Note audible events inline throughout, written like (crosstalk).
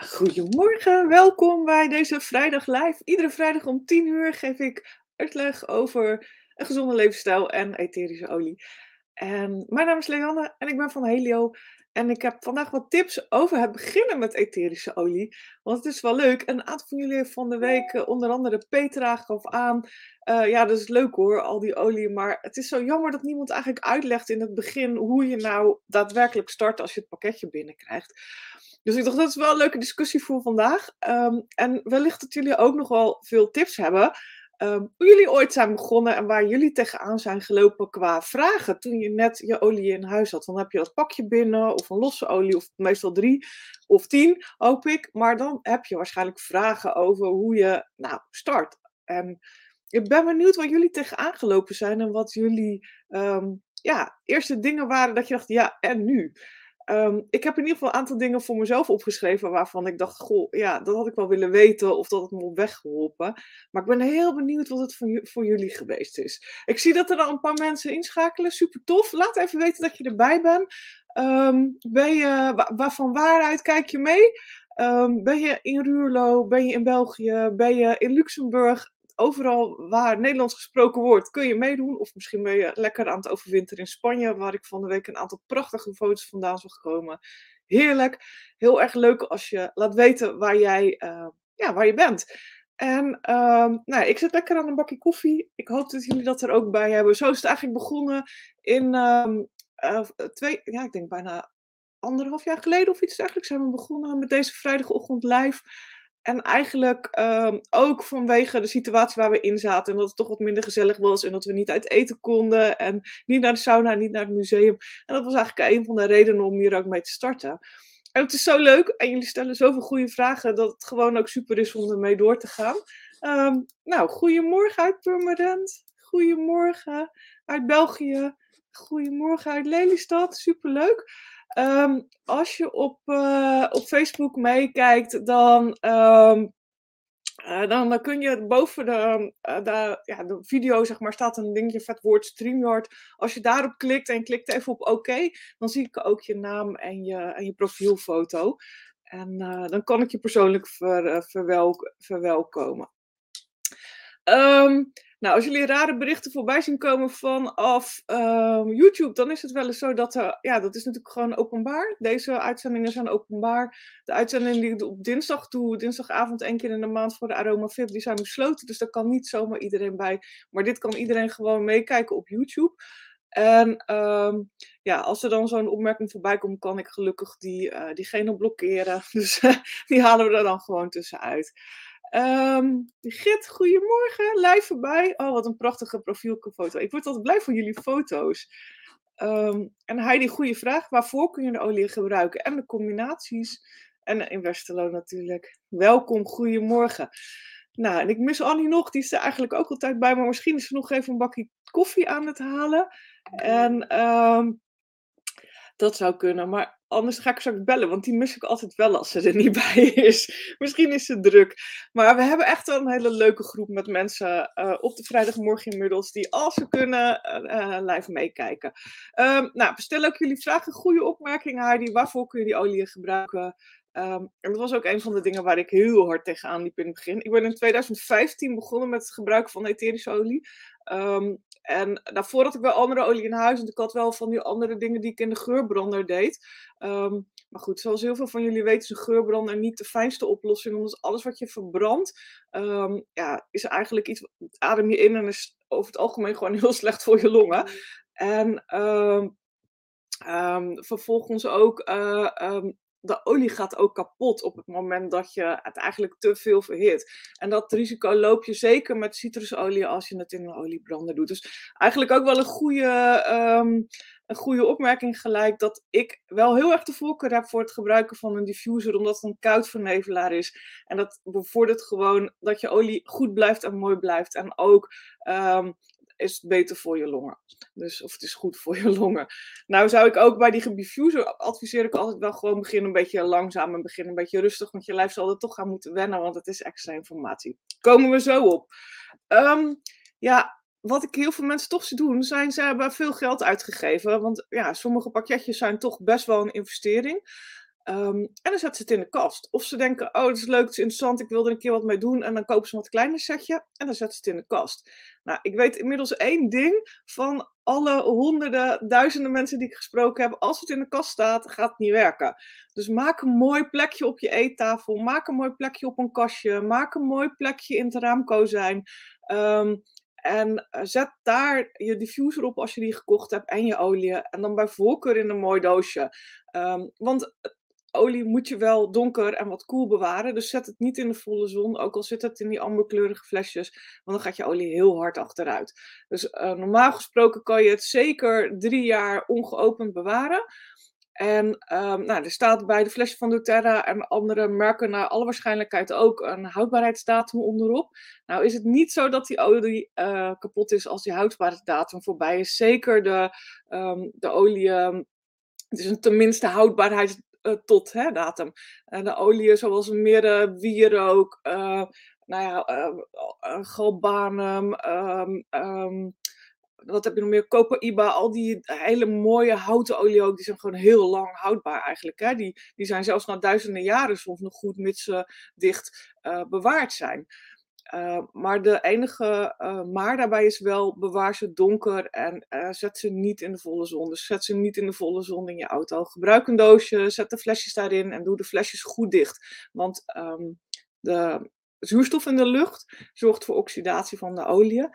Goedemorgen, welkom bij deze vrijdag live. Iedere vrijdag om 10 uur geef ik uitleg over een gezonde levensstijl en etherische olie. En mijn naam is Leanne en ik ben van Helio. En ik heb vandaag wat tips over het beginnen met etherische olie. Want het is wel leuk. Een aantal van jullie van de week eh, onder andere Petra gaf aan. eh, ja, dat is leuk hoor, al die olie. Maar het is zo jammer dat niemand eigenlijk uitlegt in het begin hoe je nou daadwerkelijk start als je het pakketje binnenkrijgt. Dus ik dacht, dat is wel een leuke discussie voor vandaag. Ehm, en wellicht dat jullie ook nog wel veel tips hebben. ehm, hoe jullie ooit zijn begonnen en waar jullie tegenaan zijn gelopen qua vragen toen je net je olie in huis had. Dan heb je dat pakje binnen of een losse olie of meestal drie of tien, hoop ik. Maar dan heb je waarschijnlijk vragen over hoe je nou start. En ik ben benieuwd waar jullie tegenaan gelopen zijn en wat jullie ehm, ja, eerste dingen waren dat je dacht, ja, en nu? Ehm, ik heb in ieder geval een aantal dingen voor mezelf opgeschreven waarvan ik dacht, goh, ja, dat had ik wel willen weten of dat het me op weg geholpen. Maar ik ben heel benieuwd wat het voor, ju- voor jullie geweest is. Ik zie dat er al een paar mensen inschakelen, super tof. Laat even weten dat je erbij bent. Ehm, ben je, wa- wa- van waaruit kijk je mee? Ehm, ben je in Ruurlo? Ben je in België? Ben je in Luxemburg? Overal waar Nederlands gesproken wordt, kun je meedoen. Of misschien ben je lekker aan het overwinteren in Spanje, waar ik van de week een aantal prachtige foto's vandaan zag komen. Heerlijk. Heel erg leuk als je laat weten waar jij eh, ja, waar je bent. En ehm, nou, ik zit lekker aan een bakje koffie. Ik hoop dat jullie dat er ook bij hebben. Zo is het eigenlijk begonnen in ehm, eh, twee, ja, ik denk bijna anderhalf jaar geleden of iets dergelijks zijn we begonnen met deze vrijdagochtend live. En eigenlijk ehm, ook vanwege de situatie waar we in zaten. En dat het toch wat minder gezellig was. En dat we niet uit eten konden. En niet naar de sauna, niet naar het museum. En dat was eigenlijk een van de redenen om hier ook mee te starten. En het is zo leuk. En jullie stellen zoveel goede vragen. Dat het gewoon ook super is om ermee door te gaan. Ehm, nou, goedemorgen uit Purmerend. Goedemorgen uit België. Goedemorgen uit Lelystad. Superleuk. Ehm, als je op, eh, op Facebook meekijkt, dan, ehm, eh, dan, dan kun je boven de, eh, de, ja, de video zeg maar, staat een dingetje vet woord StreamYard. Als je daarop klikt en klikt even op oké, dan zie ik ook je naam en je, en je profielfoto. En dan kan ik je persoonlijk ver, verwelk- verwelkomen. Ehm, nou, als jullie rare berichten voorbij zien komen vanaf ehm, YouTube, dan is het wel eens zo dat er, ja, dat is natuurlijk gewoon openbaar. Deze uitzendingen zijn openbaar. De uitzendingen die ik op dinsdag doe, dinsdagavond één keer in de maand voor de Aroma Fit, die zijn besloten. Dus daar kan niet zomaar iedereen bij. Maar dit kan iedereen gewoon meekijken op YouTube. En ehm, ja, als er dan zo'n opmerking voorbij komt, kan ik gelukkig die, eh, diegene blokkeren. (laughs) Dus die halen we er dan gewoon tussenuit. Ehm Git, goedemorgen. Live voorbij. Oh, wat een prachtige profielfoto. Ik word altijd blij van jullie foto's. Ehm, en Heidi, goede vraag. Waarvoor kun je de olie gebruiken? En de combinaties. En in Westerlo natuurlijk. Welkom, goedemorgen. Nou, en ik mis Annie nog. Die is er eigenlijk ook altijd bij. Maar misschien is ze nog even een bakje koffie aan het halen. En ehm, dat zou kunnen. Maar anders ga ik straks bellen, want die mis ik altijd wel als ze er niet (laughs) bij is. Misschien is ze druk. Maar we hebben echt wel een hele leuke groep met mensen eh, op de vrijdagmorgen inmiddels, die als ze kunnen eh, eh, live meekijken. Ehm, nou, bestel ook jullie vragen. Goede opmerkingen, Heidi. Waarvoor kun je die olie gebruiken? Ehm, en dat was ook een van de dingen waar ik heel hard tegenaan liep in het begin. Ik ben in 2015 begonnen met het gebruik van etherische olie. Ehm, en daarvoor had ik wel andere olie in huis. En ik had wel van die andere dingen die ik in de geurbrander deed. Ehm, maar goed, zoals heel veel van jullie weten, is een geurbrander niet de fijnste oplossing. Omdat alles wat je verbrandt, ehm, ja, is eigenlijk iets. Adem je in en is over het algemeen gewoon heel (laughs) slecht voor je longen. En ehm, vervolgens ook. eh, de olie gaat ook kapot op het moment dat je het eigenlijk te veel verhit. En dat risico loop je zeker met citrusolie als je het in een oliebrander doet. Dus eigenlijk ook wel een goede, ehm, een goede opmerking gelijk dat ik wel heel erg de voorkeur heb voor het gebruiken van een diffuser, omdat het een koudvernevelaar is. En dat bevordert gewoon dat je olie goed blijft en mooi blijft. En ook ehm, is het beter voor je longen. Dus, of het is goed voor je longen. Nou zou ik ook bij die diffuser adviseer ik altijd wel gewoon beginnen een beetje langzaam en beginnen een beetje rustig, want je lijf zal er toch gaan moeten wennen, want het is extra informatie. Komen we zo op. Ehm, ja, wat ik heel veel mensen toch zie doen, zijn ze hebben veel geld uitgegeven. Want ja, sommige pakketjes zijn toch best wel een investering. Ehm, en dan zetten ze het in de kast. Of ze denken, oh, het is leuk, het is interessant, ik wil er een keer wat mee doen. En dan kopen ze wat kleiner setje en dan zetten ze het in de kast. Nou, ik weet inmiddels één ding van alle honderden, duizenden mensen die ik gesproken heb. Als het in de kast staat, gaat het niet werken. Dus maak een mooi plekje op je eettafel. Maak een mooi plekje op een kastje. Maak een mooi plekje in het raamkozijn. Um, en eh, zet daar je diffuser op als je die gekocht hebt en je olie. En dan bij voorkeur in een mooi doosje. Um, want olie moet je wel donker en wat koel bewaren. Dus zet het niet in de volle zon, ook al zit het in die amberkleurige flesjes. Want dan gaat je olie heel hard achteruit. Dus uh, normaal gesproken kan je het zeker drie jaar ongeopend bewaren. En um, nou, er staat bij de flesje van doTERRA en andere merken naar alle waarschijnlijkheid ook een houdbaarheidsdatum onderop. Nou is het niet zo dat die olie uh, kapot is als die houdbaarheidsdatum voorbij is. Zeker de, um, de olie, um, het is een tenminste houdbaarheids uh, tot hè, datum. En de olie zoals meer wierook, uh, nou ja, galbanum, um, wat heb je nog meer? Copaiba, al die hele mooie houten olie ook, die zijn gewoon heel lang houdbaar eigenlijk. Hè? Die, die zijn zelfs na duizenden jaren soms nog goed mits ze dicht bewaard zijn. Uh, maar de enige uh, maar daarbij is wel bewaar ze donker en uh, zet ze niet in de volle zon. Dus zet ze niet in de volle zon in je auto. Gebruik een doosje, zet de flesjes daarin en doe de flesjes goed dicht. Want um, de zuurstof in de lucht zorgt voor oxidatie van de olie.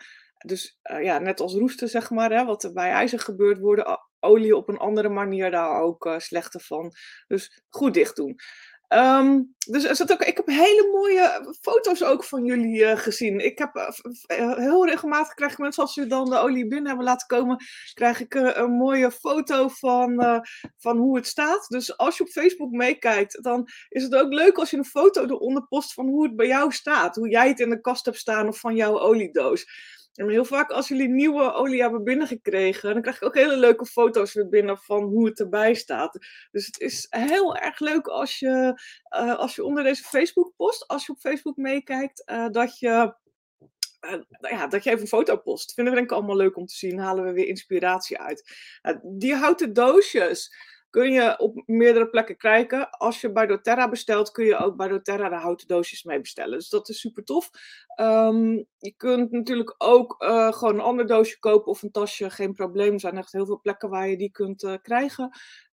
Dus ja, net als roesten, zeg maar, hè, wat er bij ijzer gebeurt, worden olie op een andere manier daar ook slechter van. Dus goed dicht doen. Um, dus er zat ook, ik heb hele mooie foto's ook van jullie uh, gezien. Ik heb uh, heel regelmatig krijg ik mensen, als ze dan de olie binnen hebben laten komen, krijg ik een mooie foto van, van hoe het staat. Dus als je op Facebook meekijkt, dan is het ook leuk als je een foto eronder post van hoe het bij jou staat. Hoe jij het in de kast hebt staan of van jouw oliedoos. En heel vaak als jullie nieuwe olie hebben binnengekregen, dan krijg ik ook hele leuke foto's weer binnen van hoe het erbij staat. Dus het is heel erg leuk als je, uh, als je onder deze Facebook post, als je op Facebook meekijkt, uh, dat je. Uh, ja, dat je even een foto post. Vinden we denk ik allemaal leuk om te zien. Halen we weer inspiratie uit. die houten doosjes kun je op meerdere plekken krijgen. Als je bij doTERRA bestelt, kun je ook bij doTERRA de houten doosjes mee bestellen. Dus dat is super tof. Um, je kunt natuurlijk ook uh, gewoon een ander doosje kopen of een tasje, geen probleem. Er zijn echt heel veel plekken waar je die kunt uh, krijgen.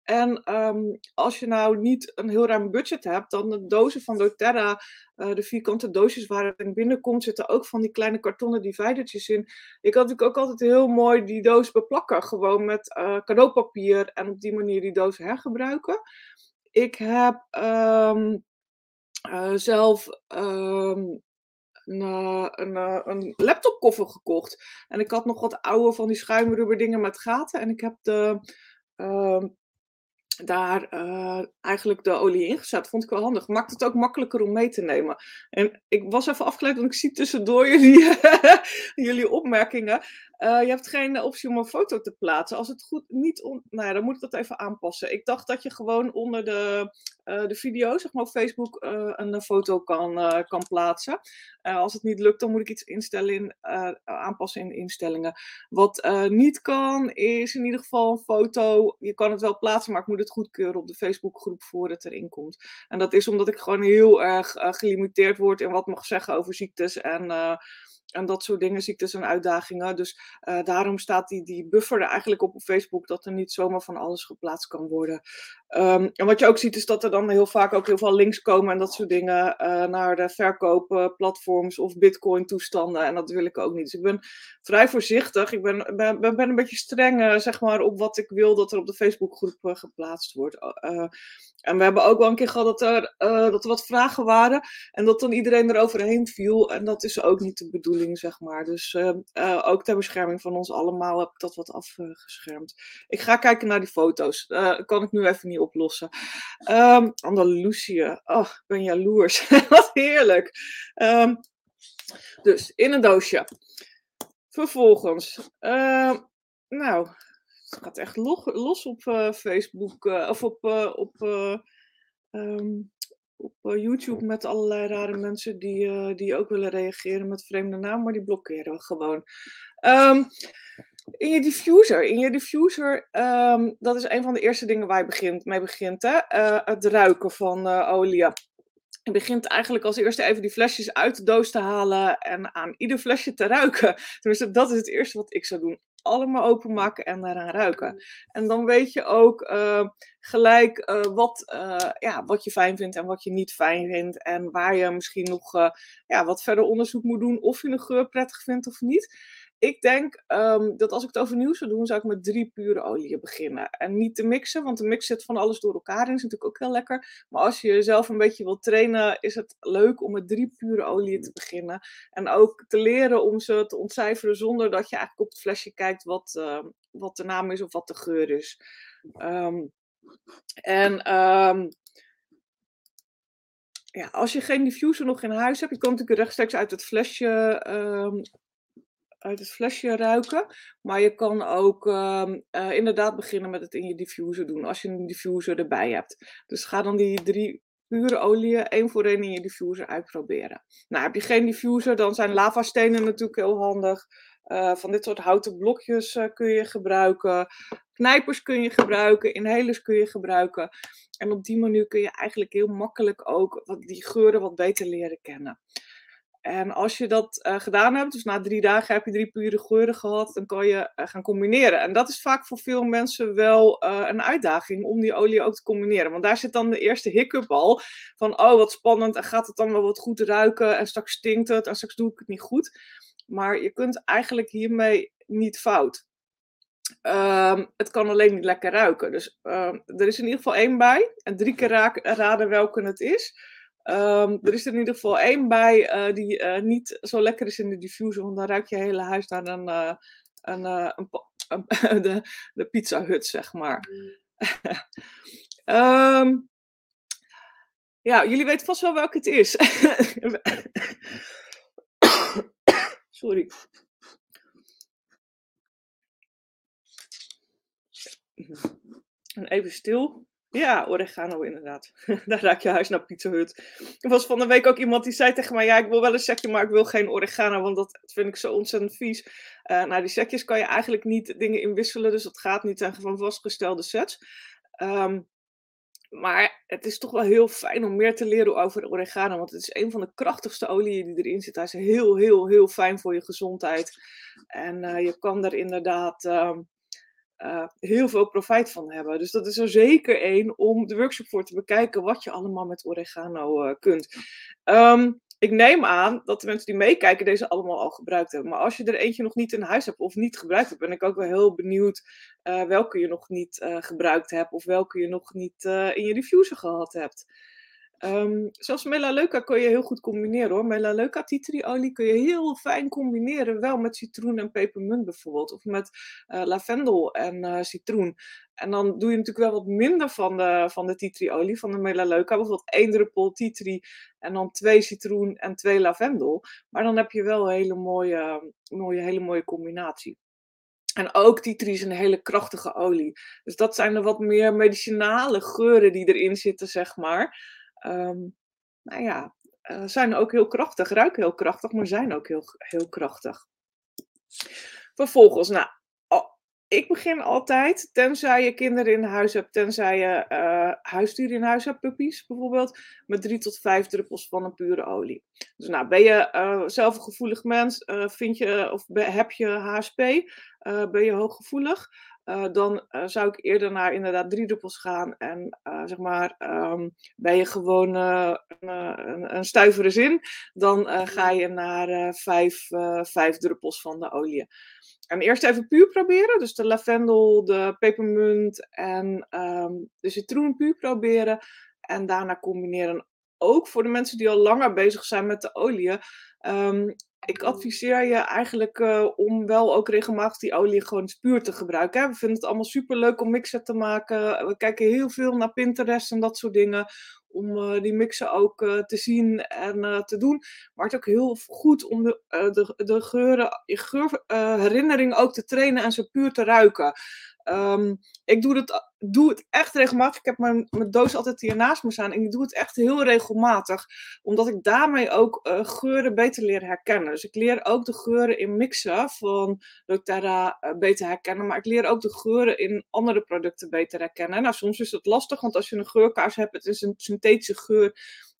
En um, als je nou niet een heel ruim budget hebt, dan de dozen van doTERRA, uh, de vierkante doosjes waar het in binnenkomt, zitten ook van die kleine kartonnen dividertjes in. Ik had natuurlijk ook altijd heel mooi die doos beplakken, gewoon met uh, cadeaupapier en op die manier die doos hergebruiken. Ik heb um, uh, zelf um, een, een, een laptopkoffer gekocht. En ik had nog wat oude van die schuimrubber dingen met gaten. En ik heb de daar uh, eigenlijk de olie in gezet. Vond ik wel handig. Maakt het ook makkelijker om mee te nemen. En ik was even afgeleid, want ik zie tussendoor (laughs) jullie, jullie opmerkingen. Uh, je hebt geen optie om een foto te plaatsen. Als het goed niet. On... Nou ja, dan moet ik dat even aanpassen. Ik dacht dat je gewoon onder de, uh, de video, zeg maar op Facebook, een foto kan, kan plaatsen. als het niet lukt, dan moet ik iets instellen in, aanpassen in instellingen. Wat niet kan, is in ieder geval een foto. Je kan het wel plaatsen, maar ik moet het goedkeuren op de Facebookgroep voor het erin komt. En dat is omdat ik gewoon heel erg gelimiteerd word in wat mag zeggen over ziektes en, en dat soort dingen, ziektes en uitdagingen. Dus daarom staat die, die buffer er eigenlijk op op Facebook dat er niet zomaar van alles geplaatst kan worden. Um, en wat je ook ziet is dat er dan heel vaak ook heel veel links komen en dat soort dingen naar de verkoopplatforms of bitcoin toestanden. En dat wil ik ook niet. Dus ik ben vrij voorzichtig. Ik ben, ben, ben een beetje streng zeg maar, op wat ik wil dat er op de Facebookgroep geplaatst wordt. En we hebben ook wel een keer gehad dat er, dat er wat vragen waren en dat dan iedereen eroverheen viel. En dat is ook niet de bedoeling, zeg maar. Dus uh, ook ter bescherming van ons allemaal heb ik dat wat afgeschermd. Ik ga kijken naar die foto's. kan ik nu even niet oplossen. Um, Andalusië. Oh, ik ben jaloers. (laughs) wat heerlijk. Um, dus in een doosje. Vervolgens. Uh, nou, het gaat echt los, op uh, Facebook uh, of op, uh, op, op YouTube met allerlei rare mensen die, die ook willen reageren met vreemde naam, maar die blokkeren we gewoon. In je diffuser. In je diffuser, ehm, dat is een van de eerste dingen waar je begint, mee begint. Hè? Eh, het ruiken van uh, olie. Je begint eigenlijk als eerste even die flesjes uit de doos te halen en aan ieder flesje te ruiken. Dus dat is het eerste wat ik zou doen. Allemaal openmaken en daaraan ruiken. En dan weet je ook uh, gelijk wat, ja, wat je fijn vindt en wat je niet fijn vindt. En waar je misschien nog ja, wat verder onderzoek moet doen of je een geur prettig vindt of niet ik denk um, dat als ik het overnieuw zou doen, zou ik met drie pure oliën beginnen. En niet te mixen, want de mix zit van alles door elkaar in. is natuurlijk ook heel lekker. Maar als je jezelf een beetje wilt trainen, is het leuk om met drie pure oliën te beginnen. En ook te leren om ze te ontcijferen zonder dat je eigenlijk op het flesje kijkt wat, uh, wat de naam is of wat de geur is. Um, en ja, als je geen diffuser nog in huis hebt, je komt natuurlijk rechtstreeks uit het flesje uit het flesje ruiken. Maar je kan ook uh, uh, inderdaad beginnen met het in je diffuser doen, als je een diffuser erbij hebt. Dus ga dan die drie pure oliën één voor één in je diffuser uitproberen. Nou, heb je geen diffuser, dan zijn lavastenen natuurlijk heel handig. Uh, van dit soort houten blokjes uh, kun je gebruiken. Knijpers kun je gebruiken. Inhalers kun je gebruiken. En op die manier kun je eigenlijk heel makkelijk ook die geuren wat beter leren kennen. En als je dat uh, gedaan hebt, dus na drie dagen heb je drie pure geuren gehad, dan kan je uh, gaan combineren. En dat is vaak voor veel mensen wel uh, een uitdaging om die olie ook te combineren. Want daar zit dan de eerste hiccup al van, oh wat spannend, en gaat het dan wel wat goed ruiken en straks stinkt het en straks doe ik het niet goed. Maar je kunt eigenlijk hiermee niet fout. Um, het kan alleen niet lekker ruiken. Dus ehm, er is in ieder geval één bij. En drie keer raden welke het is. Um, er is er in ieder geval één bij uh, die uh, niet zo lekker is in de diffuser, want dan ruik je hele huis naar een, uh, een, een, een (laughs) de, de pizza hut, zeg maar. um, (laughs) ja, jullie weten vast wel welke het is. (coughs) Sorry. En even stil. Ja, oregano inderdaad. (laughs) Daar raak je huis naar Pizza Hut. Er was van de week ook iemand die zei tegen mij, ja, ik wil wel een sekje, maar ik wil geen oregano, want dat vind ik zo ontzettend vies. Uh, nou, die sekjes kan je eigenlijk niet dingen inwisselen, dus dat gaat niet aan van vastgestelde sets. Um, maar het is toch wel heel fijn om meer te leren over oregano, want het is een van de krachtigste oliën die erin zit. Hij is heel, heel, heel fijn voor je gezondheid. En uh, je kan er inderdaad... Um, uh, heel veel profijt van hebben. Dus dat is er zeker één om de workshop voor te bekijken wat je allemaal met oregano uh, kunt. Um, ik neem aan dat de mensen die meekijken deze allemaal al gebruikt hebben. Maar als je er eentje nog niet in huis hebt of niet gebruikt hebt, ben ik ook wel heel benieuwd uh, welke je nog niet gebruikt hebt of welke je nog niet in je diffuser gehad hebt. Um, zelfs melaleuca kun je heel goed combineren hoor. Melaleuca titriolie kun je heel fijn combineren. Wel met citroen en pepermunt bijvoorbeeld. Of met uh, lavendel en uh, citroen. En dan doe je natuurlijk wel wat minder van de, van de titriolie, van de melaleuca. Bijvoorbeeld één druppel titri en dan twee citroen en twee lavendel. Maar dan heb je wel een hele mooie, mooie, hele mooie combinatie. En ook titri is een hele krachtige olie. Dus dat zijn de wat meer medicinale geuren die erin zitten, zeg maar um, nou ja, uh, zijn ook heel krachtig, ruiken heel krachtig, maar zijn ook heel, heel krachtig. Vervolgens, nou, ik begin altijd, tenzij je kinderen in huis hebt, tenzij je uh, huisdieren in huis hebt, puppies bijvoorbeeld, met drie tot vijf druppels van een pure olie. Dus nou, ben je uh, zelf een gevoelig mens, vind je, of heb je HSP, ben je hooggevoelig, uh, dan uh, zou ik eerder naar inderdaad drie druppels gaan. En uh, zeg maar, um, ben je gewoon een, een, een stuivere zin, dan ga je naar vijf, vijf druppels van de olie. En eerst even puur proberen, dus de lavendel, de pepermunt en um, de citroen puur proberen. En daarna combineren. Ook voor de mensen die al langer bezig zijn met de olie. Um, ik adviseer je eigenlijk uh, om wel ook regelmatig die olie gewoon puur te gebruiken. We vinden het allemaal super leuk om mixen te maken. We kijken heel veel naar Pinterest en dat soort dingen. Om uh, die mixen ook uh, te zien en te doen. Maar het is ook heel goed om de, de, de geuren, je geurherinnering ook te trainen en ze puur te ruiken. Ehm, ik doe het, doe het echt regelmatig. Ik heb mijn, mijn doos altijd hier naast me staan. En ik doe het echt heel regelmatig. Omdat ik daarmee ook uh, geuren beter leer herkennen. Dus ik leer ook de geuren in mixen van doTERRA uh, beter herkennen. Maar ik leer ook de geuren in andere producten beter herkennen. Nou, soms is het lastig. Want als je een geurkaars hebt, het is een synthetische geur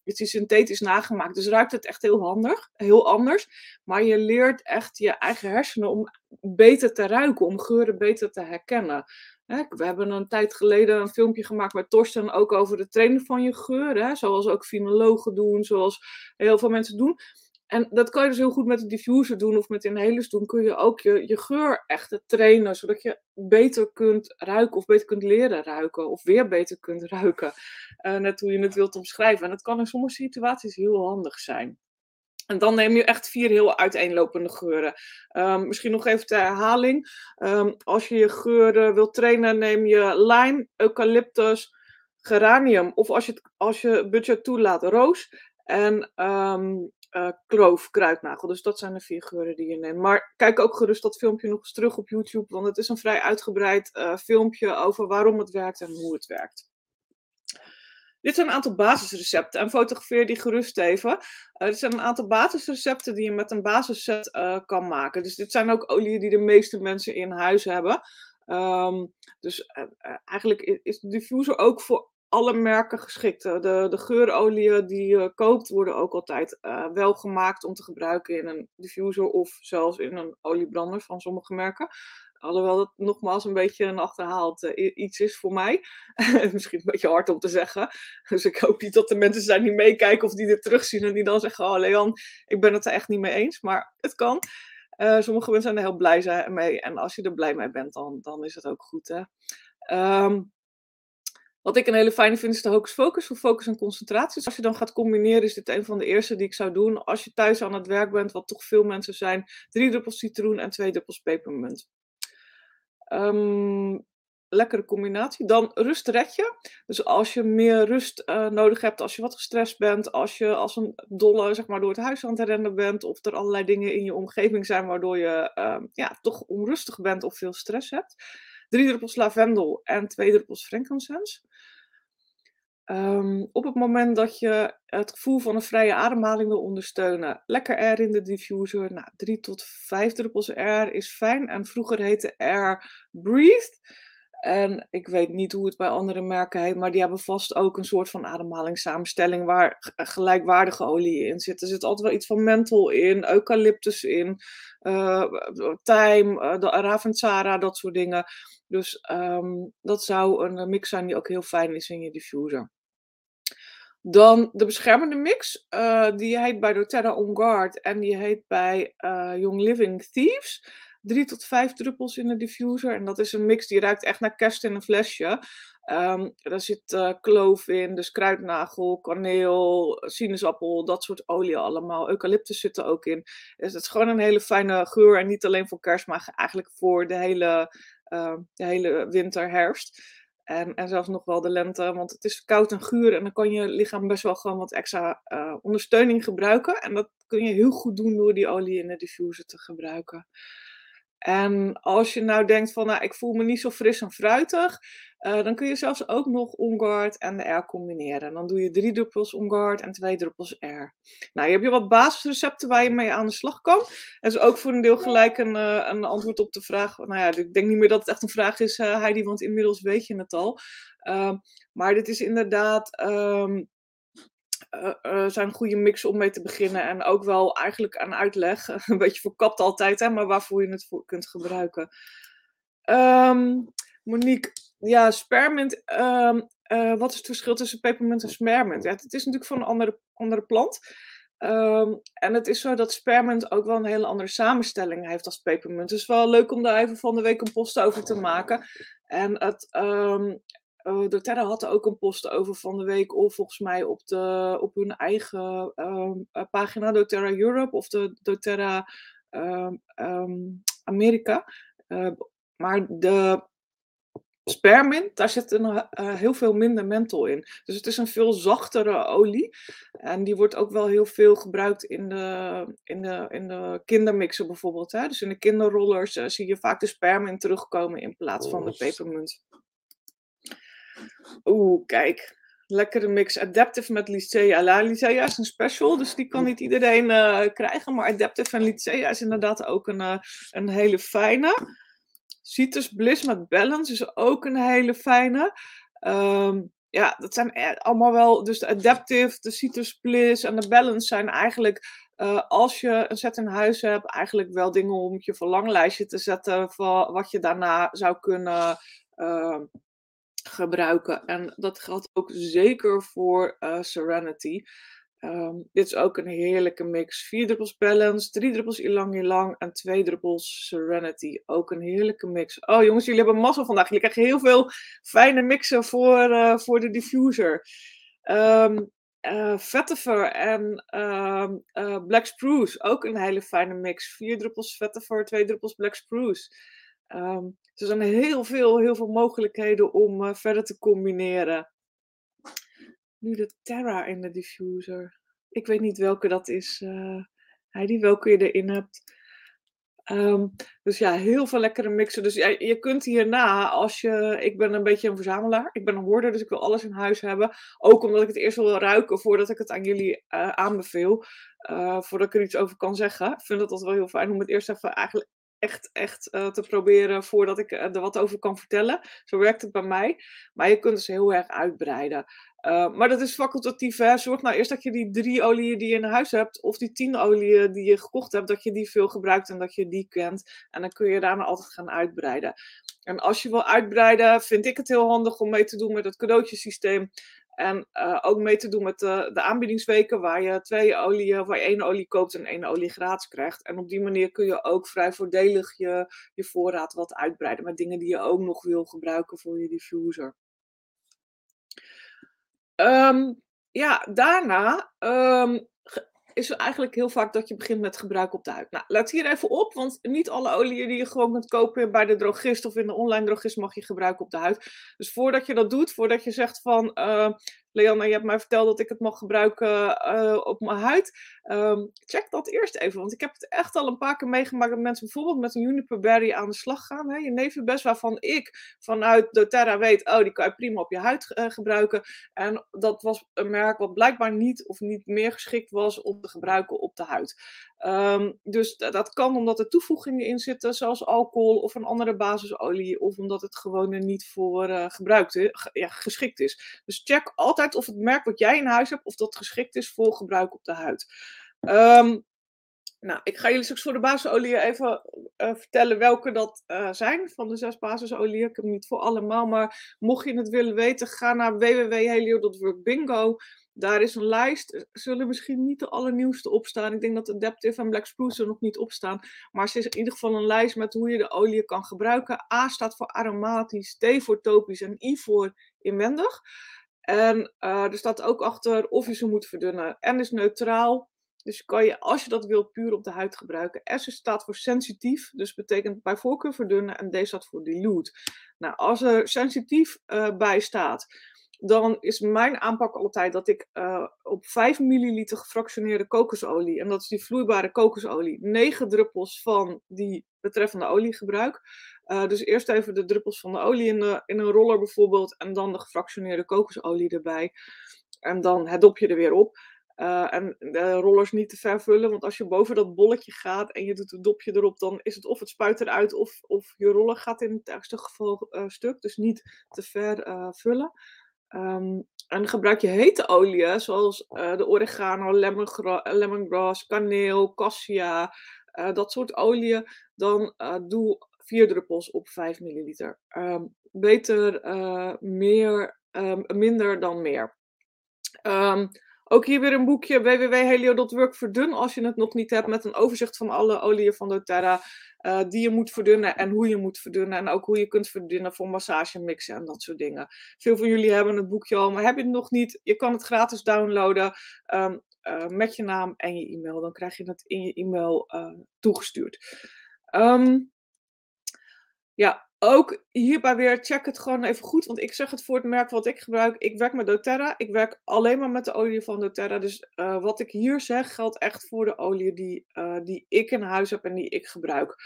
het is synthetisch nagemaakt, dus ruikt het echt heel handig, heel anders. Maar je leert echt je eigen hersenen om beter te ruiken, om geuren beter te herkennen. We hebben een tijd geleden een filmpje gemaakt met Torsten ook over het trainen van je geur. Zoals ook finologen doen, zoals heel veel mensen doen. En dat kan je dus heel goed met de diffuser doen of met inhalers doen. Kun je ook je, je geur echt trainen, zodat je beter kunt ruiken of beter kunt leren ruiken. Of weer beter kunt (laughs) ruiken. Uh, net hoe je het wilt omschrijven. En dat kan in sommige situaties heel handig zijn. En dan neem je echt vier heel uiteenlopende geuren. Um, misschien nog even ter herhaling. Um, als je je geuren wilt trainen, neem je lime, eucalyptus, geranium. Of als je, als je budget toelaat, roos. En um, uh, kloof, kruidnagel. Dus dat zijn de vier geuren die je neemt. Maar kijk ook gerust dat filmpje nog eens terug op YouTube, want het is een vrij uitgebreid uh, filmpje over waarom het werkt en hoe het werkt. Dit zijn een aantal basisrecepten en fotografeer die gerust even. Uh, dit zijn een aantal basisrecepten die je met een basisset kan maken. Dus dit zijn ook oliën die de meeste mensen in huis hebben. Um, dus eigenlijk is de diffuser ook voor alle merken geschikt. De, de geurolieën die je koopt worden ook altijd uh, wel gemaakt om te gebruiken in een diffuser of zelfs in een oliebrander van sommige merken. Alhoewel dat nogmaals een beetje een achterhaald iets is voor mij. (laughs) Misschien een beetje hard om te zeggen. Dus ik hoop niet dat er mensen zijn die meekijken of die dit terugzien en die dan zeggen: Oh, Leon, ik ben het er echt niet mee eens. Maar het kan. Sommige mensen zijn er heel blij mee. En als je er blij mee bent, dan, dan is het ook goed. Hè? Um, wat ik een hele fijne vind is de hocus focus voor focus en concentratie. Dus als je dan gaat combineren, is dit een van de eerste die ik zou doen. Als je thuis aan het werk bent, wat toch veel mensen zijn, drie druppels citroen en twee druppels pepermunt. Um, lekkere combinatie. Dan rust red je. Dus als je meer rust uh, nodig hebt, als je wat gestrest bent, als je als een dolle zeg maar, door het huis aan het rennen bent, of er allerlei dingen in je omgeving zijn waardoor je uh, ja, toch onrustig bent of veel stress hebt. Drie druppels lavendel en twee druppels frankincense. Um, op het moment dat je het gevoel van een vrije ademhaling wil ondersteunen, lekker air in de diffuser. Nou, 3 tot 5 druppels air is fijn. En vroeger heette air breathe. En ik weet niet hoe het bij andere merken heet, maar die hebben vast ook een soort van ademhalingssamenstelling waar gelijkwaardige olie in zit. Er zit altijd wel iets van menthol in, eucalyptus in, uh, tijm, uh, Ravensara, dat soort dingen. Dus um, dat zou een mix zijn die ook heel fijn is in je diffuser. Dan de beschermende mix. Die heet bij doTERRA On Guard en die heet bij Young Living Thieves. Drie tot vijf druppels in de diffuser. En dat is een mix die ruikt echt naar kerst in een flesje. Um, daar zit uh, kloof in, dus kruidnagel, kaneel, sinaasappel, dat soort olie allemaal. Eucalyptus zit er ook in. Dus het is gewoon een hele fijne geur. En niet alleen voor kerst, maar eigenlijk voor de hele, uh, de hele winter, herfst. En, zelfs nog wel de lente, want het is koud en guur en dan kan je lichaam best wel gewoon wat extra uh, ondersteuning gebruiken. En dat kun je heel goed doen door die olie in de diffuser te gebruiken. En als je nou denkt van, nou, ik voel me niet zo fris en fruitig, uh, dan kun je zelfs ook nog OnGuard en de R combineren. Dan doe je drie druppels OnGuard en twee druppels R. Nou, je hebt je wat basisrecepten waar je mee aan de slag kan. En is ook voor een deel gelijk een, uh, een antwoord op de vraag. Nou ja, ik denk niet meer dat het echt een vraag is, uh, Heidi, want inmiddels weet je het al. Ehm, maar dit is inderdaad um, zijn een goede mix om mee te beginnen. En ook wel eigenlijk aan uitleg. (laughs) een beetje verkapt altijd, hè, maar waarvoor je het voor kunt gebruiken. Um, Monique, ja, spermint. Um, uh, wat is het verschil tussen pepermunt en spermint? Ja, het is natuurlijk van een andere, andere plant. Um, en het is zo dat spermint ook wel een hele andere samenstelling heeft als. Het is wel leuk om daar even van de week een post over te maken. En het, uh, doTERRA had er ook een post over van de week, of volgens mij op, de, op hun eigen um, pagina doTERRA Europe of de doTERRA um, um, Amerika. Uh, maar de, Spearmint, daar zit een, uh, heel veel minder menthol in. Dus het is een veel zachtere olie. En die wordt ook wel heel veel gebruikt in de, in de, in de kindermixen bijvoorbeeld. Hè? Dus in de kinderrollers uh, zie je vaak de spearmint terugkomen in plaats van de oh. pepermunt. Oeh, kijk. Lekkere mix. Adaptive met Lycea. La, Lycea is een special, dus die kan niet iedereen uh, krijgen. Maar Adaptive en Lycea is inderdaad ook een, een hele fijne. Citrus Bliss met Balance is ook een hele fijne. Ehm, ja, dat zijn e-, allemaal wel. Dus de Adaptive, de Citrus Bliss en de Balance zijn eigenlijk. Uh, als je een set in huis hebt, eigenlijk wel dingen om je verlanglijstje te zetten. van wat je daarna zou kunnen uh, gebruiken. En dat geldt ook zeker voor uh, Serenity. Um, dit is ook een heerlijke mix. Vier druppels Balance, drie druppels Ilang Ilang en twee druppels Serenity. Ook een heerlijke mix. Oh jongens, jullie hebben massa vandaag. Jullie krijgen heel veel fijne mixen voor, uh, voor de diffuser. Um, Vetiver en uh, Black Spruce. Ook een hele fijne mix. Vier druppels Vetiver, twee druppels Black Spruce. Um, er zijn heel veel, heel veel mogelijkheden om uh, verder te combineren. Nu de Terra in de diffuser. Ik weet niet welke dat is, uh, Heidi, welke je erin hebt. Um, dus ja, heel veel lekkere mixen. Dus je kunt hierna, als je. Ik ben een beetje een verzamelaar. Ik ben een hoorder, dus ik wil alles in huis hebben. Ook omdat ik het eerst wil ruiken voordat ik het aan jullie uh, aanbeveel. Voordat ik er iets over kan zeggen. Ik vind het altijd wel heel fijn om het eerst even eigenlijk echt, echt uh, te proberen voordat ik er wat over kan vertellen. Zo werkt het bij mij. Maar je kunt dus heel erg uitbreiden. Uh, maar dat is facultatief. Hè? Zorg nou eerst dat je die drie oliën die je in huis hebt, of die tien oliën die je gekocht hebt, dat je die veel gebruikt en dat je die kent. En dan kun je daarna altijd gaan uitbreiden. En als je wil uitbreiden, vind ik het heel handig om mee te doen met het cadeautjesysteem. En uh, ook mee te doen met de, de, aanbiedingsweken, waar je twee oliën, waar je één olie koopt en één olie gratis krijgt. En op die manier kun je ook vrij voordelig je, je voorraad wat uitbreiden met dingen die je ook nog wil gebruiken voor je diffuser. Um, ja, daarna um, is eigenlijk heel vaak dat je begint met gebruik op de huid. Nou, let hier even op, want niet alle oliën die je gewoon kunt kopen bij de drogist of in de online drogist mag je gebruiken op de huid. Dus voordat je dat doet, voordat je zegt van, uh, Leanne, je hebt mij verteld dat ik het mag gebruiken uh, op mijn huid. Um, check dat eerst even, want ik heb het echt al een paar keer meegemaakt dat mensen bijvoorbeeld met een Juniper Berry aan de slag gaan. Hè? Je nevenbest waarvan ik vanuit doTERRA weet, oh, die kan je prima op je huid uh, gebruiken. En dat was een merk wat blijkbaar niet of niet meer geschikt was om te gebruiken op de huid. Um, dus dat kan omdat er toevoegingen in zitten, zoals alcohol of een andere basisolie, of omdat het gewoon er niet voor uh, gebruikt, ja, geschikt is. Dus check altijd of het merk wat jij in huis hebt, of dat geschikt is voor gebruik op de huid. Um, nou, ik ga jullie straks voor de basisolieën even uh, vertellen welke dat uh, zijn van de zes basisolieën. Ik heb niet voor allemaal, maar mocht je het willen weten, ga naar www.helio.workbingo. Daar is een lijst. Er zullen misschien niet de allernieuwste opstaan. Ik denk dat Adaptive en Black Spruce er nog niet op staan. Maar er is in ieder geval een lijst met hoe je de olie kan gebruiken. A staat voor aromatisch, T voor topisch en I voor inwendig. En uh, er staat ook achter of je ze moet verdunnen. N is neutraal. Dus kan je, als je dat wilt, puur op de huid gebruiken. S staat voor sensitief, dus betekent bij voorkeur verdunnen. En D staat voor dilute. Nou, als er sensitief uh, bij staat, dan is mijn aanpak altijd dat ik uh, op 5 milliliter gefractioneerde kokosolie, en dat is die vloeibare kokosolie, 9 druppels van die betreffende olie gebruik. Uh, dus eerst even de druppels van de olie in, de, in een roller bijvoorbeeld, en dan de gefractioneerde kokosolie erbij. En dan het dopje er weer op. Uh, en de rollers niet te ver vullen, want als je boven dat bolletje gaat en je doet het dopje erop, dan is het of het spuit eruit of, of je roller gaat in het ergste geval uh, stuk. Dus niet te ver vullen. Um, en gebruik je hete oliën, zoals de oregano, lemongrass, kaneel, cassia, dat soort oliën, dan doe vier druppels op 5 milliliter. Um, beter meer, um, minder dan meer. Um, ook hier weer een boekje www.helio.work verdun als je het nog niet hebt met een overzicht van alle oliën van doTERRA uh, die je moet verdunnen en hoe je moet verdunnen en ook hoe je kunt verdunnen voor massage mixen en dat soort dingen. Veel van jullie hebben het boekje al, maar heb je het nog niet? Je kan het gratis downloaden uh, met je naam en je e-mail. Dan krijg je het in je e-mail toegestuurd. Ja, ook hierbij weer, check het gewoon even goed. Want ik zeg het voor het merk wat ik gebruik. Ik werk met doTERRA. Ik werk alleen maar met de olie van doTERRA. Dus uh, wat ik hier zeg geldt echt voor de olie die, uh, die ik in huis heb en die ik gebruik.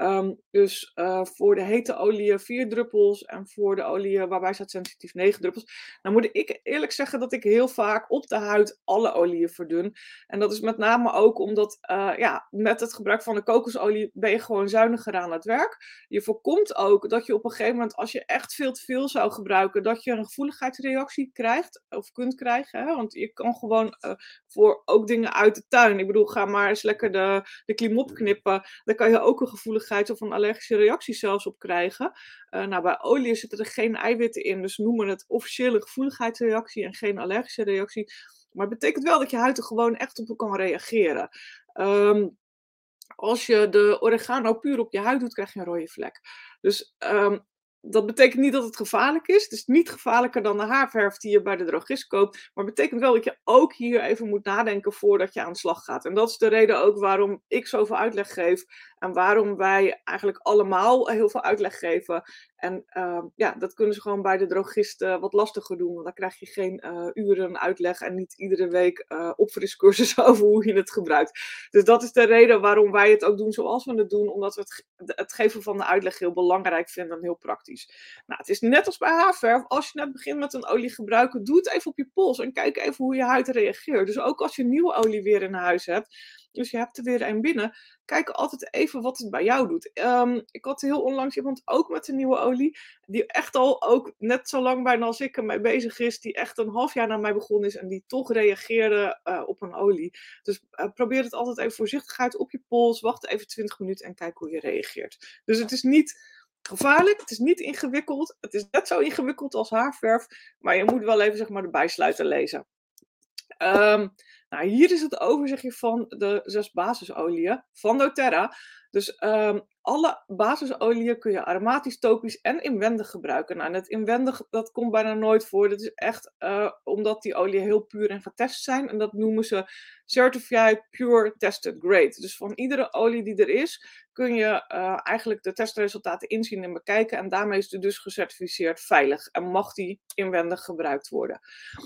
Um, dus uh, voor de hete olie vier druppels en voor de olie waarbij staat sensitief negen druppels. Dan moet ik eerlijk zeggen dat ik heel vaak op de huid alle oliën verdun. En dat is met name ook omdat uh, ja, met het gebruik van de kokosolie ben je gewoon zuiniger aan het werk. Je voorkomt ook dat je op een gegeven moment als je echt veel te veel zou gebruiken, dat je een gevoeligheidsreactie krijgt of kunt krijgen. Want je kan gewoon uh, voor ook dingen uit de tuin. Ik bedoel, ga maar eens lekker de, de klimop knippen. Dan kan je ook een of een allergische reactie zelfs op krijgen. Uh, nou, bij olie zitten er geen eiwitten in, dus noemen het officiële gevoeligheidsreactie en geen allergische reactie. Maar het betekent wel dat je huid er gewoon echt op kan reageren. Um, als je de oregano puur op je huid doet, krijg je een rode vlek. Dus um, dat betekent niet dat het gevaarlijk is. Het is niet gevaarlijker dan de haarverf die je bij de drogist koopt. Maar het betekent wel dat je ook hier even moet nadenken voordat je aan de slag gaat. En dat is de reden ook waarom ik zoveel uitleg geef. Waarom wij eigenlijk allemaal heel veel uitleg geven. En uh, ja, dat kunnen ze gewoon bij de drogist uh, wat lastiger doen. Want dan krijg je geen uh, uren uitleg en niet iedere week uh, opfriscursus (laughs) over hoe je het gebruikt. Dus dat is de reden waarom wij het ook doen zoals we het doen. Omdat we het, het geven van de uitleg heel belangrijk vinden en heel praktisch. Nou, het is net als bij haarverf. Als je net begint met een olie gebruiken, doe het even op je pols. En kijk even hoe je huid reageert. Dus ook als je nieuwe olie weer in huis hebt dus je hebt er weer een binnen. Kijk altijd even wat het bij jou doet. Um, ik had heel onlangs iemand ook met een nieuwe olie. Die echt al ook net zo lang bijna als ik ermee bezig is. Die echt een half jaar naar mij begonnen is. En die toch reageerde uh, op een olie. Dus uh, probeer het altijd even voorzichtigheid op je pols. Wacht even 20 minuten en kijk hoe je reageert. Dus het is niet gevaarlijk. Het is niet ingewikkeld. Het is net zo ingewikkeld als haarverf. Maar je moet wel even zeg maar, de bijsluiter lezen. Um, nou, hier is het overzichtje van de zes basisolieën van doTERRA. Dus um, alle basisolieën kun je aromatisch, topisch en inwendig gebruiken. Nou, en het inwendig, dat komt bijna nooit voor. Dat is echt uh, omdat die oliën heel puur en getest zijn. En dat noemen ze Certified Pure Tested Grade. Dus van iedere olie die er is, kun je uh, eigenlijk de testresultaten inzien en bekijken. En daarmee is het dus gecertificeerd veilig. En mag die inwendig gebruikt worden.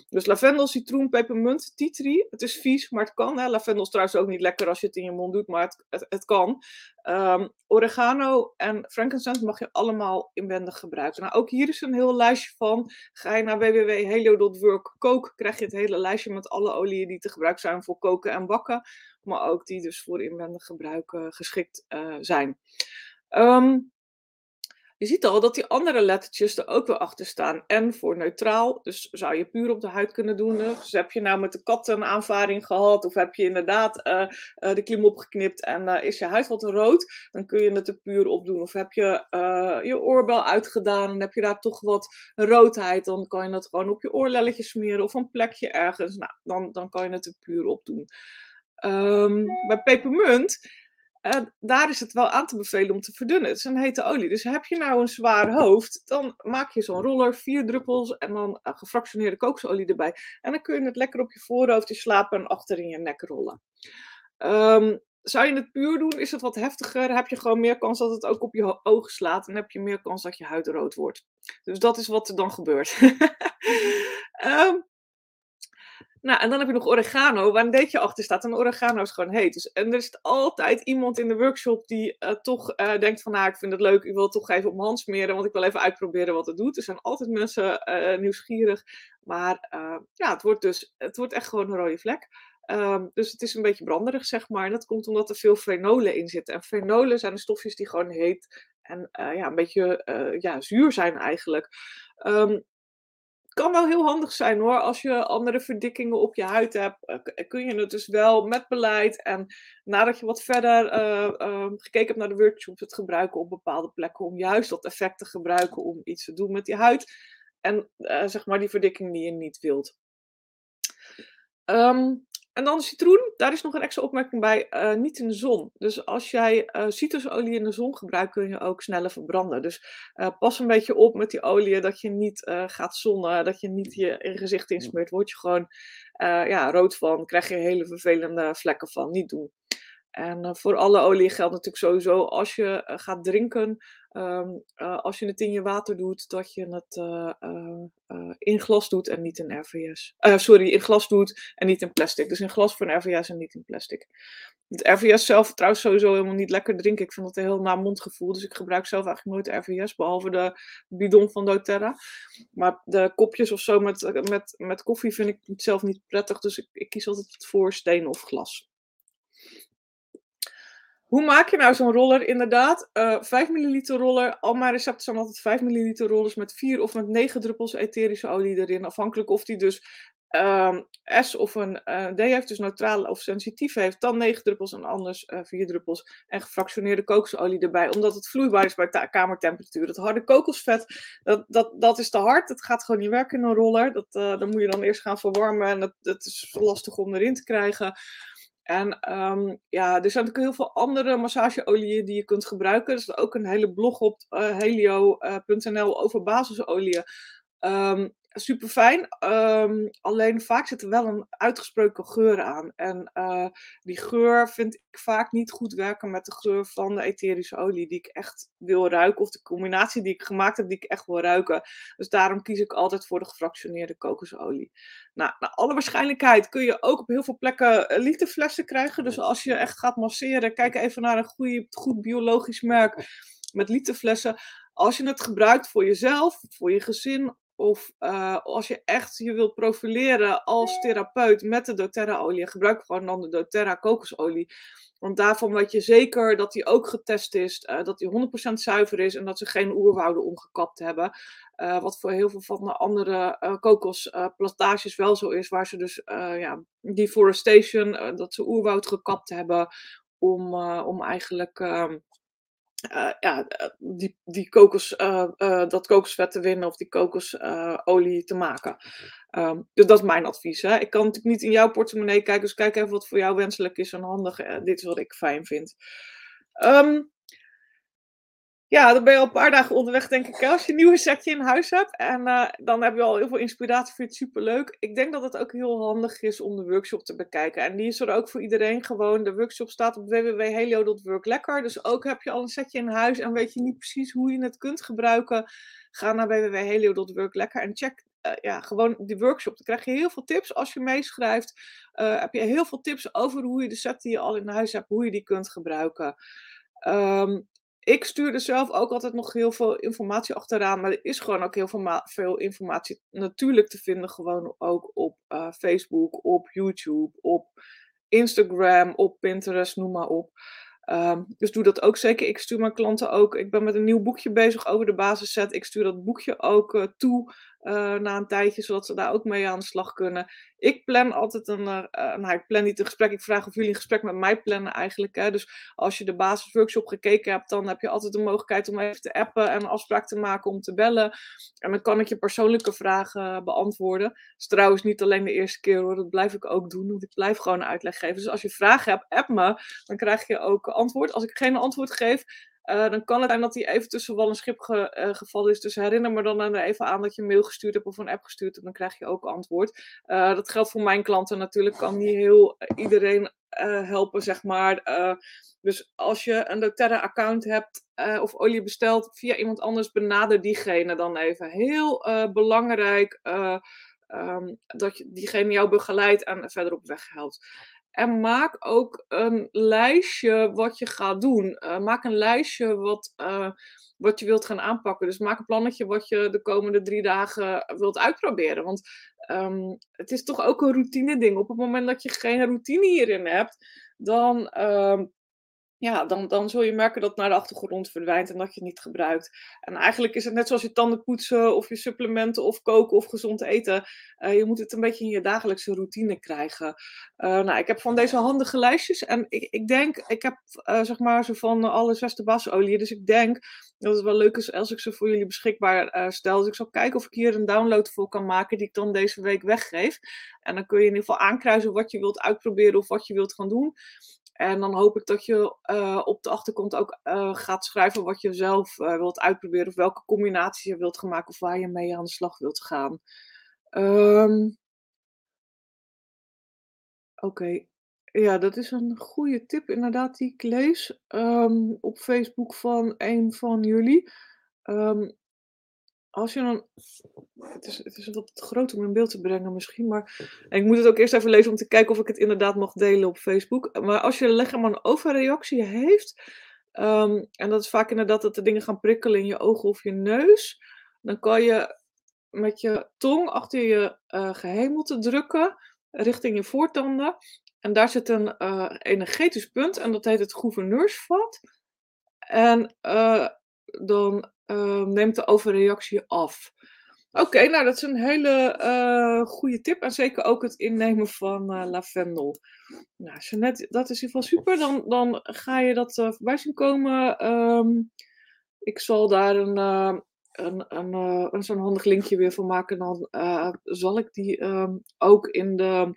Dus lavendel, citroen, pepermunt, tea tree. Het is vies, maar het kan. Hè. Lavendel is trouwens ook niet lekker als je het in je mond doet, maar het, het, kan. Um, oregano en frankincense mag je allemaal inwendig gebruiken. Nou, ook hier is een heel lijstje van. Ga je naar www.helio.work kook, krijg je het hele lijstje met alle oliën die te gebruiken zijn voor koken en bakken. Maar ook die dus voor inwendig gebruik geschikt uh, zijn. Um, je ziet al dat die andere lettertjes er ook weer achter staan. En voor neutraal, dus zou je puur op de huid kunnen doen. Dus heb je nou met de kat een aanvaring gehad, of heb je inderdaad uh, uh, de klim opgeknipt en uh, is je huid wat rood, dan kun je het er puur op doen. Of heb je je oorbel uitgedaan en heb je daar toch wat roodheid, dan kan je het gewoon op je oorlelletje smeren of een plekje ergens. Nou, dan, dan kan je het er puur op doen. Um, bij pepermunt uh, daar is het wel aan te bevelen om te verdunnen. Het is een hete olie. Dus heb je nou een zwaar hoofd, dan maak je zo'n roller, vier druppels en dan uh, gefractioneerde kooksolie erbij. En dan kun je het lekker op je voorhoofd je slapen en achter in je nek rollen. Um, zou je het puur doen, is het wat heftiger. Heb je gewoon meer kans dat het ook op je ogen slaat. En heb je meer kans dat je huid rood wordt. Dus dat is wat er dan gebeurt. um, (laughs) Nou, en dan heb je nog oregano, waar een deetje achter staat. En oregano is gewoon heet. Dus, en er is altijd iemand in de workshop die uh, toch uh, denkt van... Nou, ik vind het leuk, ik wil toch even op mijn hand smeren... want ik wil even uitproberen wat het doet. Er zijn altijd mensen uh, nieuwsgierig. Maar ja, het wordt dus het wordt echt gewoon een rode vlek. Um, dus het is een beetje branderig, zeg maar. En dat komt omdat er veel fenolen in zitten. En fenolen zijn de stofjes die gewoon heet en ja, een beetje ja, zuur zijn eigenlijk. Um, kan wel heel handig zijn hoor. Als je andere verdikkingen op je huid hebt, uh, kun je het dus wel met beleid en nadat je wat verder uh, uh, gekeken hebt naar de workshops, het gebruiken op bepaalde plekken om juist dat effect te gebruiken om iets te doen met je huid. En eh, zeg maar die verdikking die je niet wilt. Um, en dan citroen, daar is nog een extra opmerking bij, uh, niet in de zon. Dus als jij uh, citrusolie in de zon gebruikt, kun je ook sneller verbranden. Dus uh, pas een beetje op met die olie, dat je niet gaat zonnen, dat je niet je in gezicht insmeert. Word je gewoon ja, rood van, krijg je hele vervelende vlekken van. Niet doen. En voor alle olie geldt natuurlijk sowieso, als je gaat drinken, ehm, eh, als je het in je water doet, dat je het eh, eh, in glas doet en niet in RVS. Sorry, in glas doet en niet in plastic. Dus in glas voor een RVS en niet in plastic. Het RVS zelf trouwens sowieso helemaal niet lekker drinken. Ik vind dat een heel na mondgevoel. Dus ik gebruik zelf eigenlijk nooit RVS, behalve de bidon van doTERRA. Maar de kopjes of zo met, met, met koffie vind ik zelf niet prettig. Dus ik, ik kies altijd voor steen of glas. Hoe maak je nou zo'n roller? Inderdaad, uh, 5 milliliter roller. Al mijn recepten zijn altijd 5 milliliter rollers met 4 of met 9 druppels etherische olie erin. Afhankelijk of die dus um, S of een uh, D heeft, dus neutraal of sensitief heeft. Dan 9 druppels en anders uh, 4 druppels. En gefractioneerde kokosolie erbij, omdat het vloeibaar is bij kamertemperatuur. Het harde kokosvet, dat, dat, dat is te hard. Het gaat gewoon niet werken in een roller. Dat, uh, dan moet je dan eerst gaan verwarmen en dat, dat is lastig om erin te krijgen. En um, ja, er zijn natuurlijk heel veel andere massageolieën die je kunt gebruiken. Er is ook een hele blog op uh, helio.nl over basisolieën. Um, super fijn. Um, alleen vaak zit er wel een uitgesproken geur aan. En uh, die geur vind ik vaak niet goed werken met de geur van de etherische olie die ik echt wil ruiken. Of de combinatie die ik gemaakt heb die ik echt wil ruiken. Dus daarom kies ik altijd voor de gefractioneerde kokosolie. Nou, naar alle waarschijnlijkheid kun je ook op heel veel plekken eh, literflessen krijgen. Dus als je echt gaat masseren, kijk even naar een goede, goed biologisch merk met literflessen. Als je het gebruikt voor jezelf, voor je gezin of uh, als je echt je wilt profileren als therapeut met de doTERRA-olie, gebruik gewoon dan de doTERRA kokosolie. Want daarvan weet je zeker dat die ook getest is, uh, dat die 100% zuiver is en dat ze geen oerwouden omgekapt hebben. Uh, wat voor heel veel van de andere kokosplantages wel zo is, waar ze dus ja, deforestation, dat ze oerwoud gekapt hebben om, om eigenlijk ehm, uh, ja, eh, die, die kokos, uh, uh, dat kokosvet te winnen of die kokosolie te maken. Um, dus dat is mijn advies. Hè. Ik kan natuurlijk niet in jouw portemonnee kijken, dus kijk even wat voor jou wenselijk is en handig. dit is wat ik fijn vind. Um, ja, dan ben je al een paar dagen onderweg, denk ik, als je een nieuwe setje in huis hebt. En uh, dan heb je al heel veel inspiratie, vind je het superleuk. Ik denk dat het ook heel handig is om de workshop te bekijken. En die is er ook voor iedereen gewoon. De workshop staat op www.helio.work lekker. Dus ook heb je al een setje in huis en weet je niet precies hoe je het kunt gebruiken. Ga naar www.helio.work lekker en check uh, ja, gewoon die workshop. Dan krijg je heel veel tips als je meeschrijft. Uh, heb je heel veel tips over hoe je de set die je al in huis hebt, hoe je die kunt gebruiken. Um, ik stuurde zelf ook altijd nog heel veel informatie achteraan. Maar er is gewoon ook heel veel, veel informatie natuurlijk te vinden. Gewoon ook op uh, Facebook, op YouTube, op Instagram, op Pinterest, noem maar op. Um, dus doe dat ook zeker. Ik stuur mijn klanten ook. Ik ben met een nieuw boekje bezig over de basisset. Ik stuur dat boekje ook uh, toe uh, na een tijdje, zodat ze daar ook mee aan de slag kunnen. Ik plan altijd een, uh, nou ik plan niet een gesprek, ik vraag of jullie een gesprek met mij plannen eigenlijk. Hè. Dus als je de basisworkshop gekeken hebt, dan heb je altijd de mogelijkheid om even te appen en een afspraak te maken om te bellen. En dan kan ik je persoonlijke vragen beantwoorden. Dat is trouwens niet alleen de eerste keer hoor, dat blijf ik ook doen, ik blijf gewoon uitleg geven. Dus als je vragen hebt, app me, dan krijg je ook antwoord. Als ik geen antwoord geef, uh, dan kan het zijn dat hij even tussen wal en schip ge, uh, gevallen is. Dus herinner me dan even aan dat je een mail gestuurd hebt of een app gestuurd hebt. Dan krijg je ook antwoord. Uh, dat geldt voor mijn klanten natuurlijk. Kan niet heel iedereen helpen, zeg maar. dus als je een doTERRA-account hebt of olie bestelt via iemand anders, benader diegene dan even. Heel belangrijk um, dat je diegene jou begeleidt en verder op weg helpt. En maak ook een lijstje wat je gaat doen. Uh, maak een lijstje wat, uh, wat je wilt gaan aanpakken. Dus maak een plannetje wat je de komende drie dagen wilt uitproberen. Want um, het is toch ook een routine ding. Op het moment dat je geen routine hierin hebt, dan um, ja, dan, dan zul je merken dat het naar de achtergrond verdwijnt en dat je het niet gebruikt. En eigenlijk is het net zoals je tanden poetsen of je supplementen of koken of gezond eten. Uh, je moet het een beetje in je dagelijkse routine krijgen. Uh, nou, ik heb van deze handige lijstjes en ik, ik denk, ik heb uh, zeg maar zo van alle zesde basolie. Dus ik denk dat het wel leuk is als ik ze voor jullie beschikbaar stel. Dus ik zal kijken of ik hier een download voor kan maken die ik dan deze week weggeef. En dan kun je in ieder geval aankruisen wat je wilt uitproberen of wat je wilt gaan doen. En dan hoop ik dat je uh, op de achterkant ook uh, gaat schrijven wat je zelf uh, wilt uitproberen. Of welke combinaties je wilt gaan maken of waar je mee aan de slag wilt gaan. Um... Oké. Ja, dat is een goede tip inderdaad die ik lees, ehm, op Facebook van een van jullie. Ehm, als je dan het is het is wat groot om in beeld te brengen misschien, maar ik moet het ook eerst even lezen om te kijken of ik het inderdaad mag delen op Facebook. Maar als je maar een overreactie heeft, ehm, en dat is vaak inderdaad dat de dingen gaan prikkelen in je ogen of je neus, dan kan je met je tong achter je uh, gehemelte drukken richting je voortanden. En daar zit een uh, energetisch punt en dat heet het gouverneursvat. En uh, dan neemt de overreactie af. Oké, nou dat is een hele uh, goede tip. En zeker ook het innemen van uh, lavendel. Nou, Jeanette, dat is in ieder geval super. Dan, dan ga je dat uh, voorbij zien komen. Um, ik zal daar een, een, een, een zo'n handig linkje weer van maken. Dan zal ik die um, ook in de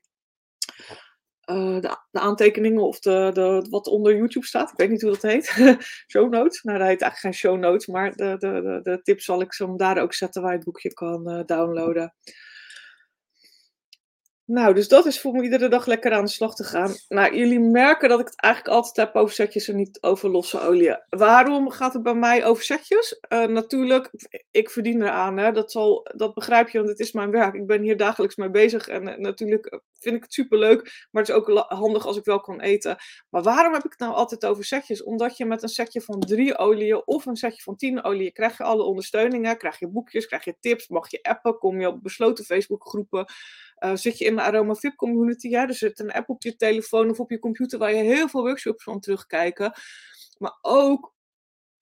uh, de, aantekeningen of de, wat onder YouTube staat. Ik weet niet hoe dat heet. (laughs) show notes. Nou, dat heet eigenlijk geen show notes, maar de, de, de, tips zal ik zo daar ook zetten waar je het boekje kan uh, downloaden. Nou, dus dat is voor me iedere dag lekker aan de slag te gaan. Nou, jullie merken dat ik het eigenlijk altijd heb over setjes en niet over losse olie. Waarom gaat het bij mij over setjes? Uh, natuurlijk, ik verdien eraan. Hè? Dat, zal, dat begrijp je, want het is mijn werk. Ik ben hier dagelijks mee bezig en uh, natuurlijk vind ik het superleuk. Maar het is ook handig als ik wel kan eten. Maar waarom heb ik het nou altijd over setjes? Omdat je met een setje van drie oliën of een setje van tien oliën krijg je alle ondersteuningen. Krijg je boekjes, krijg je tips, mag je appen, kom je op besloten Facebookgroepen. Uh, zit je in de Aroma VIP community, ja, er zit een app op je telefoon of op je computer waar je heel veel workshops van terugkijken. Maar ook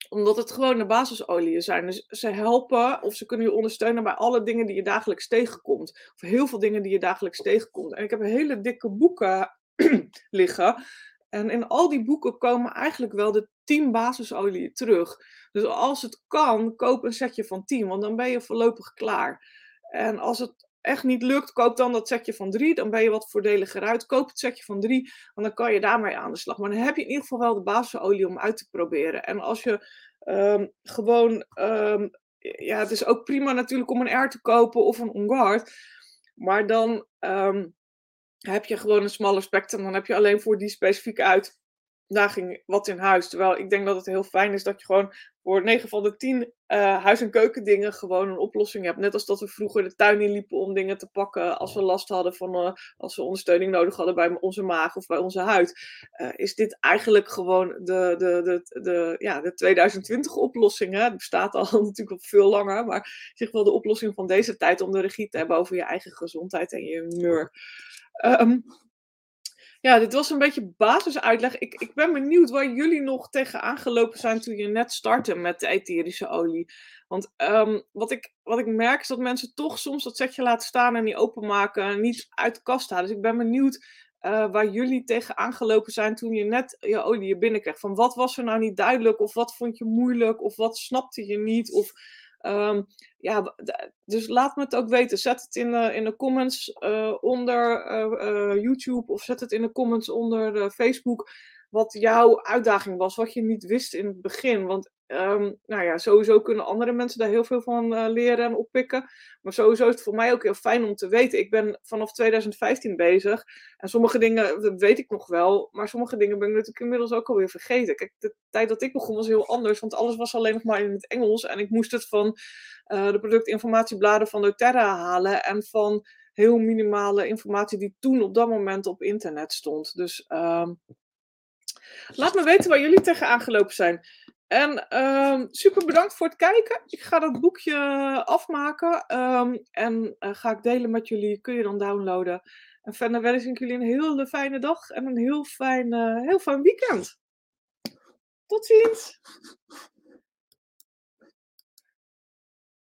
omdat het gewoon de basisolieën zijn. Dus ze helpen of ze kunnen je ondersteunen bij alle dingen die je dagelijks tegenkomt. Of heel veel dingen die je dagelijks tegenkomt. En ik heb hele dikke boeken (clears throat) liggen. En in al die boeken komen eigenlijk wel de 10 basisolieën terug. Dus als het kan, koop een setje van 10, want dan ben je voorlopig klaar. En als het echt niet lukt, koop dan dat setje van drie. Dan ben je wat voordeliger uit. Koop het setje van drie, want dan kan je daarmee aan de slag. Maar dan heb je in ieder geval wel de basisolie om uit te proberen. En als je um, gewoon, um, ja, het is ook prima natuurlijk om een air te kopen of een OnGuard. Maar dan um, heb je gewoon een smaller spectrum. Dan heb je alleen voor die specifieke uit daar ging wat in huis. Terwijl ik denk dat het heel fijn is dat je gewoon voor 9 van de 10 uh, eh, huis- en keukendingen gewoon een oplossing hebt. Net als dat we vroeger de tuin in liepen om dingen te pakken als we last hadden van, uh, als we ondersteuning nodig hadden bij onze maag of bij onze huid. Uh, is dit eigenlijk gewoon de, de, de, de, ja, de 2020 oplossing. Hè? Het bestaat al (laughs) natuurlijk al veel langer, maar zeg wel de oplossing van deze tijd om de regie te hebben over je eigen gezondheid en je humeur. Um, ja, dit was een beetje basisuitleg. Ik, ik ben benieuwd waar jullie nog tegen aangelopen zijn toen je net startte met de etherische olie. Want um, wat, ik, wat ik merk is dat mensen toch soms dat setje laten staan en niet openmaken en niet uit de kast halen. Dus ik ben benieuwd uh, waar jullie tegen aangelopen zijn toen je net je olie binnenkreeg. Van wat was er nou niet duidelijk of wat vond je moeilijk of wat snapte je niet of... Um, ja, dus laat me het ook weten. Zet het in de, in de comments uh, onder uh, YouTube of zet het in de comments onder Facebook. Wat jouw uitdaging was, wat je niet wist in het begin. Want um, nou ja, sowieso kunnen andere mensen daar heel veel van uh, leren en oppikken. Maar sowieso is het voor mij ook heel fijn om te weten. Ik ben vanaf 2015 bezig. En sommige dingen dat weet ik nog wel. Maar sommige dingen ben ik natuurlijk inmiddels ook alweer vergeten. Kijk, de tijd dat ik begon was heel anders. Want alles was alleen nog maar in het Engels. En ik moest het van uh, de productinformatiebladen van doTERRA halen. En van heel minimale informatie die toen op dat moment op internet stond. Dus um, laat me weten waar jullie tegen aangelopen zijn. En um, super bedankt voor het kijken. Ik ga dat boekje afmaken um, en uh, ga ik delen met jullie. Kun je dan downloaden. En verder wens ik jullie een hele fijne dag en een heel fijn, heel fijn weekend. Tot ziens!